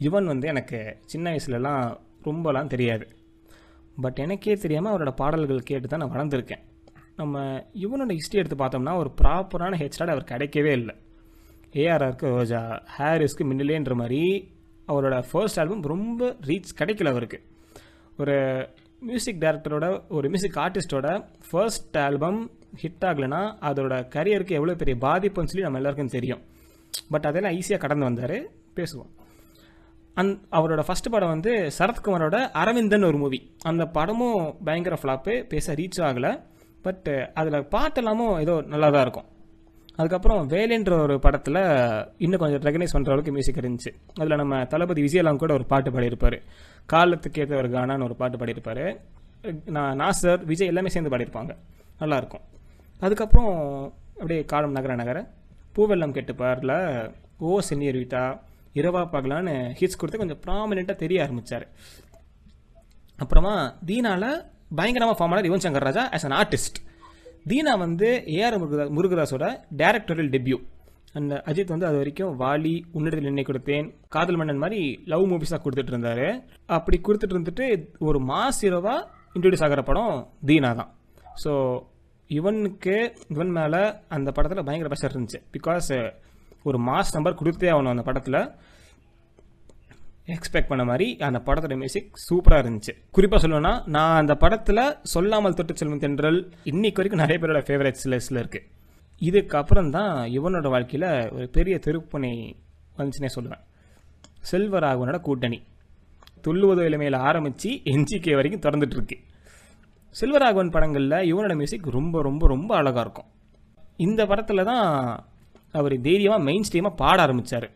யுவன் வந்து எனக்கு சின்ன வயசுலலாம் ரொம்பலாம் தெரியாது. பட் எனக்கே தெரியாமல் அவரோட பாடல்கள் கேட்டு தான் நான் வளர்ந்துருக்கேன். நம்ம யுவனோட ஹிஸ்ட்ரி எடுத்து பார்த்தோம்னா ஒரு ப்ராப்பரான ஹெச்டாட் அவர் கிடைக்கவே இல்லை. ஏஆர்ஆருக்கு ரோஜா ஹாரிஸ்க்கு மின்னலேன்ற மாதிரி அவரோட ஃபர்ஸ்ட் ஆல்பம் ரொம்ப ரீச் கிடைக்கல அவருக்கு. ஒரு மியூசிக் டைரக்டரோட ஒரு மியூசிக் ஆர்டிஸ்டோட ஃபர்ஸ்ட் ஆல்பம் ஹிட் ஆகலைன்னா அதோட கரியருக்கு எவ்வளோ பெரிய பாதிப்புன்னு சொல்லி நம்ம எல்லாருக்கும் தெரியும். பட் அதெல்லாம் ஈஸியாக கடந்து வந்தார். பேசுவோம். அந் அவரோட ஃபர்ஸ்ட் படம் வந்து சரத்குமாரோட அரவிந்தன் ஒரு மூவி அந்த படமும் பயங்கர ஃப்ளாப்பு பேச ரீச் ஆகலை. பட் uh, அதில் பாட்டெல்லாமும் ஏதோ நல்லா தான் இருக்கும். அதுக்கப்புறம் வேலைன்ற ஒரு படத்தில் இன்னும் கொஞ்சம் ரெகனைஸ் பண்ணுற அளவுக்கு மியூசிக் இருந்துச்சு. அதில் நம்ம தளபதி விஜயலாம் கூட ஒரு பாட்டு பாடியிருப்பார். காலத்துக்கு ஏற்ற ஒரு கானான்னு ஒரு பாட்டு பாடியிருப்பார். நான் நாசர் விஜய் எல்லாமே சேர்ந்து பாடியிருப்பாங்க. நல்லாயிருக்கும் அதுக்கப்புறம் அப்படியே காலம் நகர நகர பூவெல்லாம் கெட்டுப்பாரில் ஓ சென்னியர் வீட்டா இரவா பார்க்கலான்னு ஹிட்ஸ் கொடுத்து கொஞ்சம் ப்ராமினெண்ட்டாக தெரிய ஆரம்பித்தார் அப்புறமா தீனாவில் பயங்கரமாக ஃபார்ம் ஆனார் Yuvan Shankar Raja as an artist Dheena வந்து ஏஆர் முருகதா முருகதாஸோட டேரக்டோரியல் டெபியூ அண்ட் அஜித் வந்து அது வரைக்கும் வாலி உன்னிடத்தில் என்னை கொடுத்தேன் காதல் மன்னன் மாதிரி லவ் மூவிஸாக கொடுத்துட்டு இருந்தாரு. அப்படி கொடுத்துட்டு இருந்துட்டு ஒரு மாஸ் ஹீரோவாக இன்ட்ரடியூஸ் ஆகிற படம் தீனா தான் ஸோ இவனுக்கு இவன் மேலே அந்த படத்தில் பயங்கர ப்ரெஷர் இருந்துச்சு. பிகாஸ் ஒரு மாஸ் நம்பர் கொடுத்தே ஆகணும் அந்த படத்தில். எக்ஸ்பெக்ட் பண்ண மாதிரி அந்த படத்தோட மியூசிக் சூப்பராக இருந்துச்சு. குறிப்பாக சொல்லணும்னா நான் அந்த படத்தில் சொல்லாமல் தொட்டு செல்வம் தென்றல் இன்னைக்கு வரைக்கும் நிறைய பேரோட ஃபேவரட்ஸ் லிஸ்ட்டில் இருக்குது இதுக்கப்புறம் தான் இவனோட வாழ்க்கையில் ஒரு பெரிய திருப்பணி வந்துச்சுன்னே சொல்லுவேன். செல்வராகவனோட கூட்டணி. துள்ளுவதோ இளமையில் ஆரம்பித்து என்ஜிகே வரைக்கும் திறந்துட்டுருக்கு செல்வராகவன் படங்களில் இவனோட மியூசிக் ரொம்ப ரொம்ப ரொம்ப அழகாக இருக்கும். இந்த படத்தில் தான் அவர் தைரியமாக மெயின் ஸ்ட்ரீமாக பாட ஆரம்பித்தார்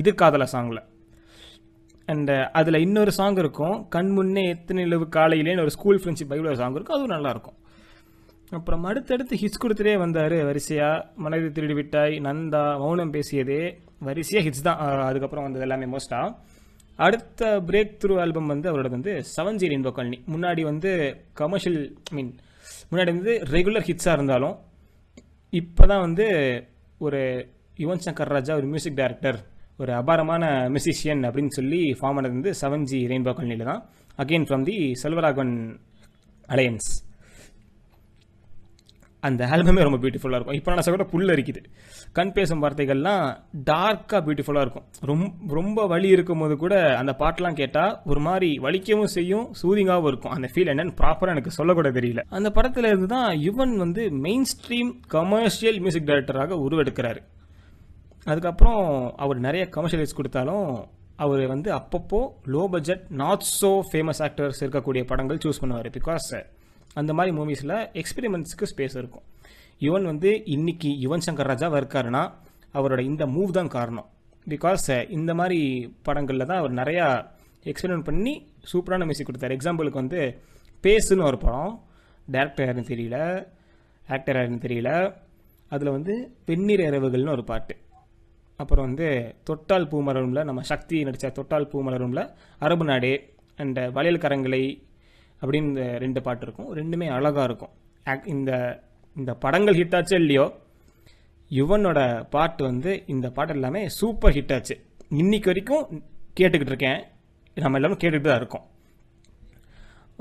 இது காதல சாங்கில் அண்ட் அதில் இன்னொரு சாங் இருக்கும். கண் முன்னே எத்தனை நிலவு காலையிலேன்னு ஒரு ஸ்கூல் ஃப்ரெண்ட்ஷிப் பைபிள் சாங் இருக்கும். அதுவும் நல்லாயிருக்கும் அப்புறம் அடுத்தடுத்து ஹிட்ஸ் கொடுத்துட்டே வந்தார் வரிசையாக மனதை திருடி விட்டாய் நந்தா மௌனம் பேசியதே வரிசையாக ஹிட்ஸ் தான். அதுக்கப்புறம் வந்தது எல்லாமே மோஸ்ட்டாக அடுத்த பிரேக் த்ரூ ஆல்பம் வந்து அவரோட வந்து செவன் ஜி ரெயின்போ காலனி முன்னாடி வந்து கமர்ஷியல் மீன் முன்னாடி வந்து ரெகுலர் ஹிட்ஸாக இருந்தாலும் இப்போ தான் வந்து ஒரு யுவன் சங்கர் ராஜா ஒரு மியூசிக் டைரக்டர் ஒரு அபாரமான மியூசிஷியன் அப்படின்னு சொல்லி ஃபார்ம் ஆனது வந்து செவன் ஜி ரெயின்போ காலனியில் தான். Again from the Selvaraghavan alliance அந்த ஆல்பமே ரொம்ப பியூட்டிஃபுல்லாக இருக்கும். இப்போ நான் சொல்கிற புல் அரிக்குது. கண் பேசும் வார்த்தைகள்லாம் டார்க்காக பியூட்டிஃபுல்லாக இருக்கும். ரொம்ப ரொம்ப வலி இருக்கும் போது கூட அந்த பாட்டெலாம் கேட்டால் ஒரு மாதிரி வலிக்கவும் செய்யும் சூதிங்காகவும் இருக்கும். அந்த ஃபீல் என்னன்னு ப்ராப்பராக எனக்கு சொல்லக்கூட தெரியல. அந்த படத்தில் இருந்து தான் யுவன் வந்து மெயின் ஸ்ட்ரீம் கமர்ஷியல் மியூசிக் டைரக்டராக உருவெடுக்கிறாரு. அதுக்கப்புறம் அவர் நிறைய கமர்ஷியலைஸ் கொடுத்தாலும் அவர் வந்து அப்பப்போ low budget not so famous actors இருக்கக்கூடிய படங்கள் சூஸ் பண்ணுவார். பிகாஸ் அந்த மாதிரி மூவிஸில் எக்ஸ்பெரிமெண்ட்ஸ்க்கு ஸ்பேஸ் இருக்கும். யுவன் வந்து இன்னைக்கு யுவன் சங்கர் ராஜாவாக இருக்காருன்னா அவரோட இந்த மூவ் தான் காரணம். பிகாஸ் இந்த மாதிரி படங்களில் தான் அவர் நிறையா எக்ஸ்பெரிமெண்ட் பண்ணி சூப்பரான மியூசிக் கொடுத்தாரு. எக்ஸாம்பிளுக்கு வந்து பேஸுன்னு ஒரு படம். டேரக்டர் யாருன்னு தெரியல. ஆக்டர் யாருன்னு தெரியல. அதில் வந்து வெந்நீர் இரவுகள்னு ஒரு பாட்டு. அப்புறம் வந்து தொட்டால் பூமலரும்ல நம்ம சக்தி நடித்த தொட்டால் பூமலரும்ல அரபு நாடு அண்ட் வளையல் கரங்களை அப்படின்னு இந்த ரெண்டு பாட்டு இருக்கும். ரெண்டுமே அழகாக இருக்கும். இந்த இந்த படங்கள் ஹிட் ஆச்சோ இல்லையோ யுவனோட பாட்டு வந்து இந்த பாட்டு எல்லாமே சூப்பர் ஹிட் ஆச்சு. இன்னைக்கு வரைக்கும் கேட்டுக்கிட்டு இருக்கேன். நம்ம எல்லாரும் கேட்டுக்கிட்டு தான் இருக்கோம்.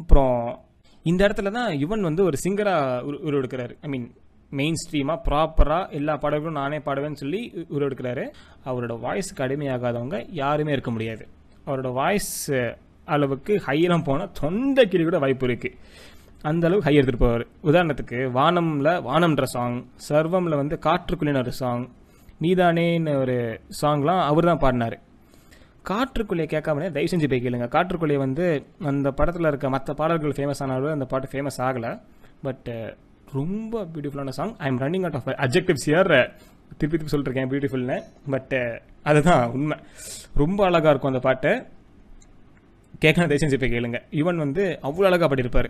அப்புறம் இந்த இடத்துல தான் யுவன் வந்து ஒரு சிங்கராக உரு உருவெடுக்கிறாரு ஐ மீன் மெயின் ஸ்ட்ரீமாக ப்ராப்பராக எல்லா பாடல்களும் நானே பாடுவேன்னு சொல்லி உருவெடுக்கிறாரு அவரோட வாய்ஸுக்கு அடிமையாகாதவங்க யாருமே இருக்க முடியாது. அவரோட வாய்ஸ் அளவுக்கு ஹையெல்லாம் போனால் தொண்டை கிளி கூட வாய்ப்பு இருக்குது அந்த அளவுக்கு ஹை எடுத்துகிட்டு போவார். உதாரணத்துக்கு வானம்ல வானம்ன்ற சாங் சர்வமில் வந்து காற்றுக்குள்ளின ஒரு சாங் நீதானேன்னு ஒரு சாங்லாம் அவர் தான் பாடினார். காற்றுக்குள்ளே கேட்காமலே தயவு செஞ்சு போய் கேளுங்க. காற்றுக்குள்ளே வந்து அந்த படத்தில் இருக்க மற்ற பாடல்கள் ஃபேமஸ் ஆனாலும் அந்த பாட்டு ஃபேமஸ் ஆகலை. பட் ரொம்ப பியூட்டிஃபுல்லான song I am running out of adjectives here திருப்பி திருப்பி சொல்லிருக்கேன் பியூட்டிஃபுல்னு பட் அதுதான் உண்மை. ரொம்ப அழகாக இருக்கும் அந்த பாட்டு. கேட்கலாம் தயவு செஞ்சு போய் கேளுங்க. யுவன் வந்து அவ்வளோ அழகாக பாடியிருப்பார்.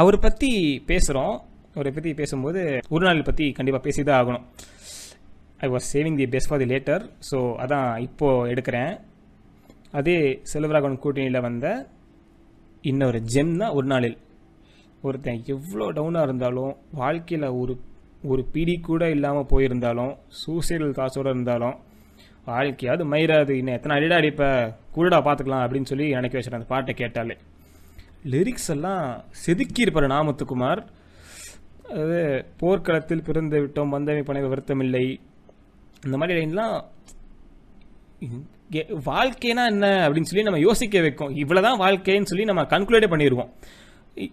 அவரை பற்றி பேசுகிறோம் அவரை பற்றி பேசும்போது ஒரு நாள் பற்றி கண்டிப்பாக பேசி தான் ஆகணும். I was saving the best for the later so அதான் இப்போது எடுக்கிறேன். அதே செல்வராகவன் கூட்டணியில் வந்த இன்னொரு ஜெம் தான் ஒரு நாளில். ஒருத்தன் எவ்வளோ டவுனாக இருந்தாலும் வாழ்க்கையில் ஒரு ஒரு பிடி கூட இல்லாமல் போயிருந்தாலும் சூசைடல் தாட்ஸோடு இருந்தாலும் வாழ்க்கையாவது மயிராது. இன்னும் எத்தனை அடிடா அடிப்ப கூடடா பார்த்துக்கலாம் அப்படின்னு சொல்லி நினைக்க வச்சிருந்த அந்த பாட்டை கேட்டாலே. லிரிக்ஸ் எல்லாம் செதுக்கியிருப்பார் நாமத்துக்குமார். அது போர்க்களத்தில் பிறந்து விட்டோம் வந்தமை பணவை வருத்தமில்லை. இந்த மாதிரி லைன்லாம் வாழ்க்கைனா என்ன அப்படின்னு சொல்லி நம்ம யோசிக்க வைக்கும். இவ்வளோதான் வாழ்க்கைன்னு சொல்லி நம்ம கன்க்ளூடே பண்ணிடுவோம்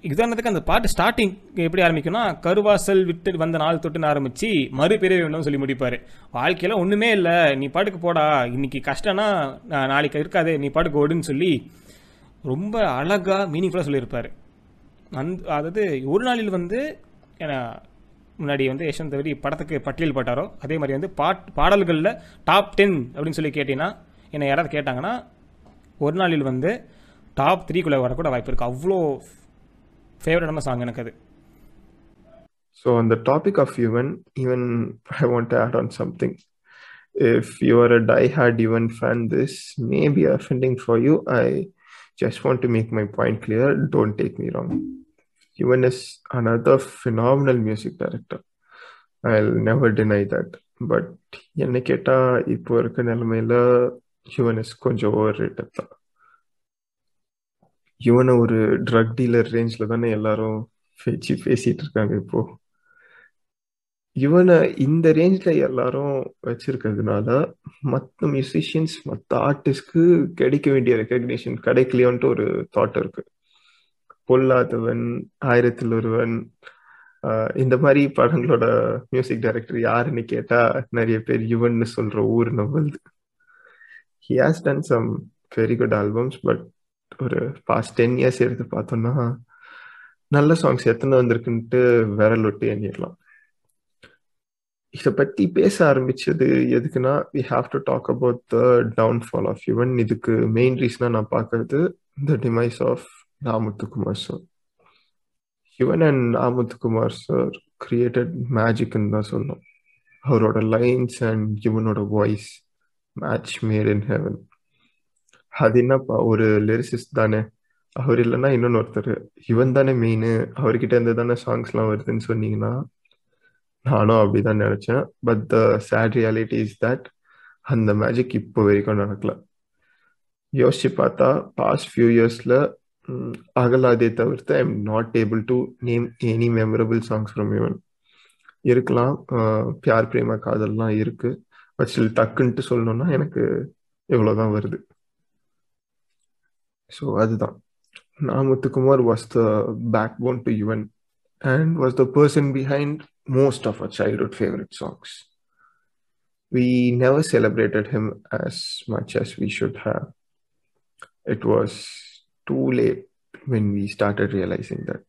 எக்ஸாம்பிளுக்கு அந்த பாட்டு ஸ்டார்டிங் எப்படி ஆரம்பிக்கும்னா கருவாசல் விட்டு வந்த நாள் தொட்டுன்னு ஆரம்பித்து மறுபிறவி வேணும்னு சொல்லி முடிப்பார். வாழ்க்கையில் ஒன்றுமே இல்லை நீ பாட்டுக்கு போடா இன்னைக்கு கஷ்டம்னா நாளைக்கு இருக்காது நீ பாட்டுக்கு ஓடுன்னு சொல்லி ரொம்ப அழகாக மீனிங்ஃபுல்லாக சொல்லியிருப்பார். அந்த அதாவது ஒரு நாளில் வந்து முன்னாடி வந்து யஷ்வந்த் தவரி படத்துக்கு பட்டியல் போட்டாரோ அதே மாதிரி வந்து பாட் பாடல்களில் டாப் டென் அப்படின்னு சொல்லி கேட்டீங்கன்னா என்னை யாராவது கேட்டாங்கன்னா ஒரு நாளில் வந்து டாப் த்ரீக்குள்ளே வரக்கூட வாய்ப்பு இருக்குது அவ்வளோ ஃபேவரட்டான சாங் எனக்கு அது So, on the topic of Yuvan, even I want to add on something. If you are a die-hard Yuvan fan, this may be offending for you. I just want to make my point clear. Don't take me wrong. Yuvan is another phenomenal music director. I'll never deny that. But என்னை கேட்டா இப்போ இருக்க நிலைமையில Yuvan is கொஞ்சம் overrated தான் யுவனை ஒரு drug dealer ரேஞ்சில் தானே எல்லாரும் பேச்சு பேசிட்டு இருக்காங்க இப்போ. இவனை இந்த ரேஞ்சில் எல்லாரும் வச்சிருக்கிறதுனால மற்ற மியூசிஷியன்ஸ் மற்ற ஆர்டிஸ்ட்க்கு கிடைக்க வேண்டிய ரெக்கக்னேஷன் கிடைக்கலையோன்ட்டு ஒரு தாட் இருக்கு. பொல்லாதவன் ஆயிரத்தில் ஒருவன் இந்த மாதிரி படங்களோட மியூசிக் டைரக்டர் யாருன்னு கேட்டா நிறைய பேர் யுவன் சொல்ற ஊர் நம்மளுது he has done some very good albums but ஒரு பாஸ்ட் டென் இயர்ஸ் எடுத்து பார்த்தோம்னா நல்ல சாங்ஸ் எத்தனை வந்திருக்குன்ட்டு விரல் விட்டு எண்ணிடலாம். இதை பற்றி பேச ஆரம்பிச்சது எதுக்குன்னா we have to talk about the downfall of Yuvan இதுக்கு மெயின் ரீசனாக நான் பார்க்கறது the demise of Na Muthukumar sir Yuvan and Na Muthukumar sir created மேஜிக்னு தான் சொல்லணும். அவரோட lines and யுவனோட voice match made in heaven அது என்னப்பா ஒரு லிரிசிஸ்ட் தானே. அவர் இல்லைன்னா இன்னொன்னு ஒருத்தர். இவன் தானே மெயின் அவர்கிட்ட இருந்து தானே சாங்ஸ்லாம் வருதுன்னு சொன்னீங்கன்னா நானும் அப்படிதான் நினைச்சேன். But the sad reality is that அந்த மேஜிக் இப்போ வரைக்கும் நடக்கல. யோசிச்சு பார்த்தா பாஸ்ட் ஃபியூ இயர்ஸ்ல அகலாதே தவிர்த்து I am not able to name any memorable songs from Yuvan இருக்கலாம் பியார் பிரேம காதல்லாம் இருக்கு. பட் ஸ்டில் டக்குன்ட்டு சொல்லணும்னா எனக்கு இவ்வளோதான் வருது. ஸோ அதுதான் நான் Muthukumar was the backbone to Yuvan and was the person behind most of our childhood favourite songs we never celebrated him as much as we should have. It was too late when we started realizing that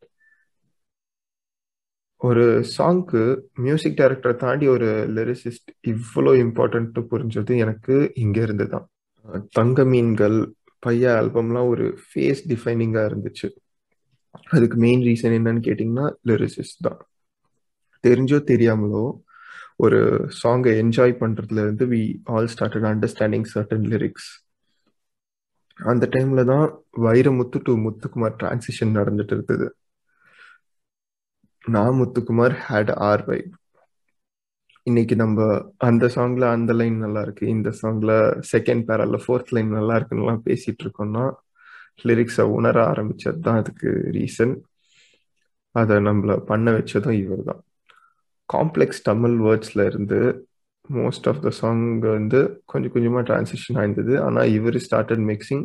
ஒரு சாங்க்கு music டைரக்டரை தாண்டி ஒரு lyricist இவ்வளோ important புரிஞ்சது எனக்கு இங்கே இருந்து தான் தங்க மீன்கள் பையா ஆல்பம்லாம் ஒரு ஃபேஸ் டிஃபைனிங்காக இருந்துச்சு. அதுக்கு மெயின் ரீசன் என்னன்னு கேட்டிங்கன்னா லிரிசிஸ் தான். தெரிஞ்சோ தெரியாமலோ ஒரு சாங்கை enjoy பண்ணுறதுலேருந்து we all started understanding certain lyrics அந்த டைம்ல தான் வைரமுத்து டு முத்துக்குமார் டிரான்சிஷன் நடந்துட்டு இருந்தது. நான் முத்துக்குமார் ஹேட் ஆர் வைப் இன்னைக்கு நம்ம அந்த சாங்ல அந்த லைன் நல்லா இருக்கு. இந்த சாங்ல செகண்ட் பேரல்ல ஃபோர்த் லைன் நல்லா இருக்குன்னுலாம் பேசிட்டு இருக்கோம்னா லிரிக்ஸை உணர ஆரம்பிச்சது தான் அதுக்கு ரீசன் அதை நம்மள பண்ண வச்சதும் இவர் தான் காம்ப்ளெக்ஸ் தமிழ் வேர்ட்ஸ்ல இருந்து மோஸ்ட் ஆஃப் த சாங் வந்து கொஞ்சம் கொஞ்சமாக டிரான்சிஷன் ஆயிருந்தது. ஆனால் இவர் ஸ்டார்டட் மிக்சிங்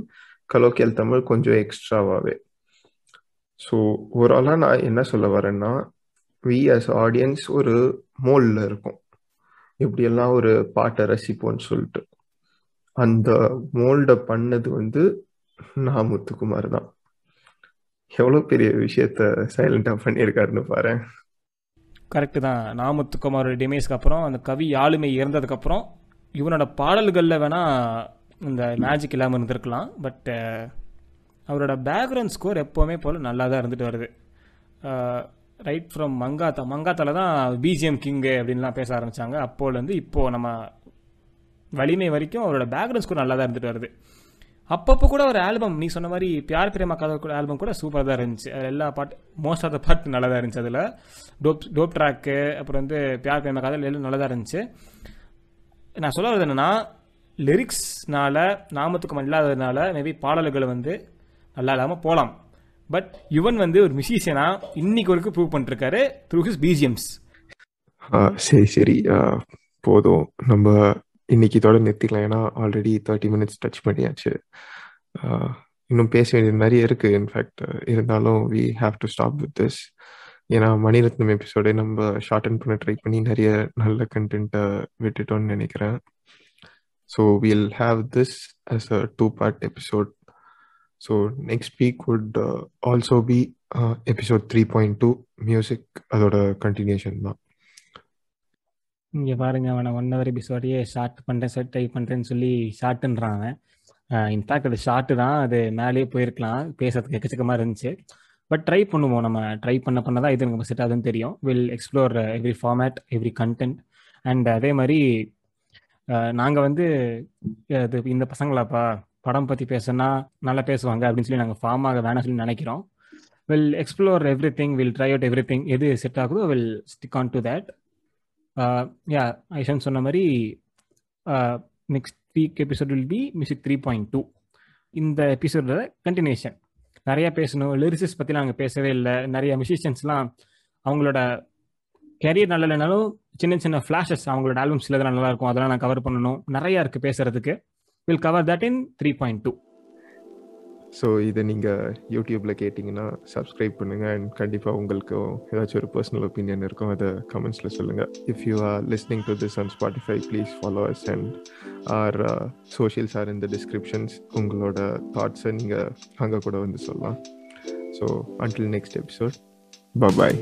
கலோக்கியல் தமிழ் கொஞ்சம் எக்ஸ்ட்ராவாகவே ஸோ ஓவராலாக நான் என்ன சொல்ல வரேன்னா வி அஸ் ஆடியன்ஸ் ஒரு மோல்ல இருக்கும். எப்படியெல்லாம் ஒரு பாட்டை ரசிப்போம்னு சொல்லிட்டு. அந்த மோல்டை பண்ணது வந்து நான் முத்துக்குமார் தான். எவ்வளோ பெரிய விஷயத்த சைலண்டாக பண்ணியிருக்காருன்னு பாரு கரெக்டு தான். நாமுத்துக்குமாரோட டிமேஸ்க்கு அப்புறம் அந்த கவி ஆளுமை இறந்ததுக்கப்புறம் இவனோட பாடல்களில் வேணால் இந்த மேஜிக் இல்லாமல் இருந்திருக்கலாம். பட் அவரோட பேக்ரவுண்ட் ஸ்கோர் எப்போவுமே போல் நல்லா தான் இருந்துட்டு வருது. Right from Mankatha. மங்காத்தால தான் பிஜிஎம் கிங்கு அப்படின்லாம் பேச ஆரம்பித்தாங்க அப்போலேருந்து இப்போது நம்ம வலிமை வரைக்கும் அவரோட பேக்ரவுண்ட் ஸ்கோர் நல்லா தான் இருந்துட்டு வருது. அப்பப்போ கூட ஒரு ஆல்பம் நீ சொன்ன மாதிரி பியார் பிரேமா கதை கூட ஆல்பம் கூட சூப்பராக தான் இருந்துச்சு. அது எல்லா பாட்டு மோஸ்ட் ஆஃப் த பாட்டு நல்லா தான் இருந்துச்சு அதில். டோப் டோப் ட்ராக்கு அப்புறம் வந்து பியார் பிரேமா கதை எல்லாம் நல்லா தான் இருந்துச்சு. நான் சொல்ல வரது என்னென்னா லிரிக்ஸ்னால நாமத்துக்கு இல்லாததுனால மேபி பாடல்கள் வந்து நல்லா இல்லாமல் போகலாம் பட் யுவன் வந்து ஒரு மியூசிஷியனா இன்னைக்கு வரைக்கும் ப்ரூவ் பண்ணிருக்காரு த்ரூ ஹிஸ் பிஜிஎம்ஸ் சரி சரி. போதும். நம்ம இன்னைக்கு இதோட நிறுத்திக்கலாம். ஏன்னா ஆல்ரெடி தேர்ட்டி மினிட்ஸ் டச் பண்ணியாச்சு. இன்னும் பேச வேண்டியது நிறைய இருக்கு. இன்ஃபேக்ட் இருந்தாலும் we have to stop with this ஏன்னா மணிரத்னம் எபிசோடே நம்ம ஷார்ட் அண்ட் பண்ண ட்ரை பண்ணி நிறைய நல்ல கண்டென்ட்டை விட்டுட்டோம்னு நினைக்கிறேன். So we'll have this as a two part episode so next week would also be episode three point two music அதோட கண்டினியூஷன் தான். இங்கே பாருங்க அவனை ஒன் ஹவர் எபிசோடையே ஷார்ட் பண்ணுறேன் செட் ட்ரை பண்ணுறேன்னு சொல்லி ஷார்ட்டுன்றான் அவன் இன்ஃபேக்ட் அது ஷார்ட்டு தான். அது மேலேயே போயிருக்கலாம். பேசுறதுக்கு எக்கச்சக்கமாக இருந்துச்சு. பட் ட்ரை பண்ணுவோம். நம்ம ட்ரை பண்ண பண்ண தான் இது நமக்கு செட் ஆகுதுன்னு தெரியும். Will explore every format every content and அதே மாதிரி நாங்கள் வந்து இது இந்த பசங்களாப்பா? படம் பற்றி பேசுனா நல்லா பேசுவாங்க அப்படின்னு சொல்லி நாங்கள் ஃபார்ம் ஆக வேணாம் சொல்லி நினைக்கிறோம். Will explore everything will try out everything எது செட் ஆகுதோ will stick on to that yeah ஐஷன் சொன்ன மாதிரி next week episode will be music three point two இந்த எபிசோட கண்டினியூஷன் நிறைய பேசணும். லிரிசிஸ் பற்றி நாங்கள் பேசவே இல்லை. நிறைய மியூசிஷியன்ஸ்லாம் அவங்களோட கெரியர் நல்ல இல்லைனாலும் சின்ன சின்ன ஃப்ளாஷஸ் அவங்களோட ஆல்பம்ஸ் இதெல்லாம் நல்லா இருக்கும். அதெல்லாம் நான் கவர் பண்ணணும். நிறைய இருக்குது பேசுறதுக்கு. Will cover that in three point two so இதை நீங்கள் யூடியூப்பில் கேட்டிங்கன்னா சப்ஸ்கிரைப் பண்ணுங்கள் அண்ட் கண்டிப்பாக உங்களுக்கு ஏதாச்சும் ஒரு பர்சனல் ஒப்பீனியன் இருக்கும் அதை கமெண்ட்ஸில் சொல்லுங்கள் if you are listening to this on Spotify please follow us and our socials our இந்த டிஸ்கிரிப்ஷன்ஸ் உங்களோட தாட்ஸை நீங்கள் அங்கே கூட வந்து சொல்லலாம். So until next episode bye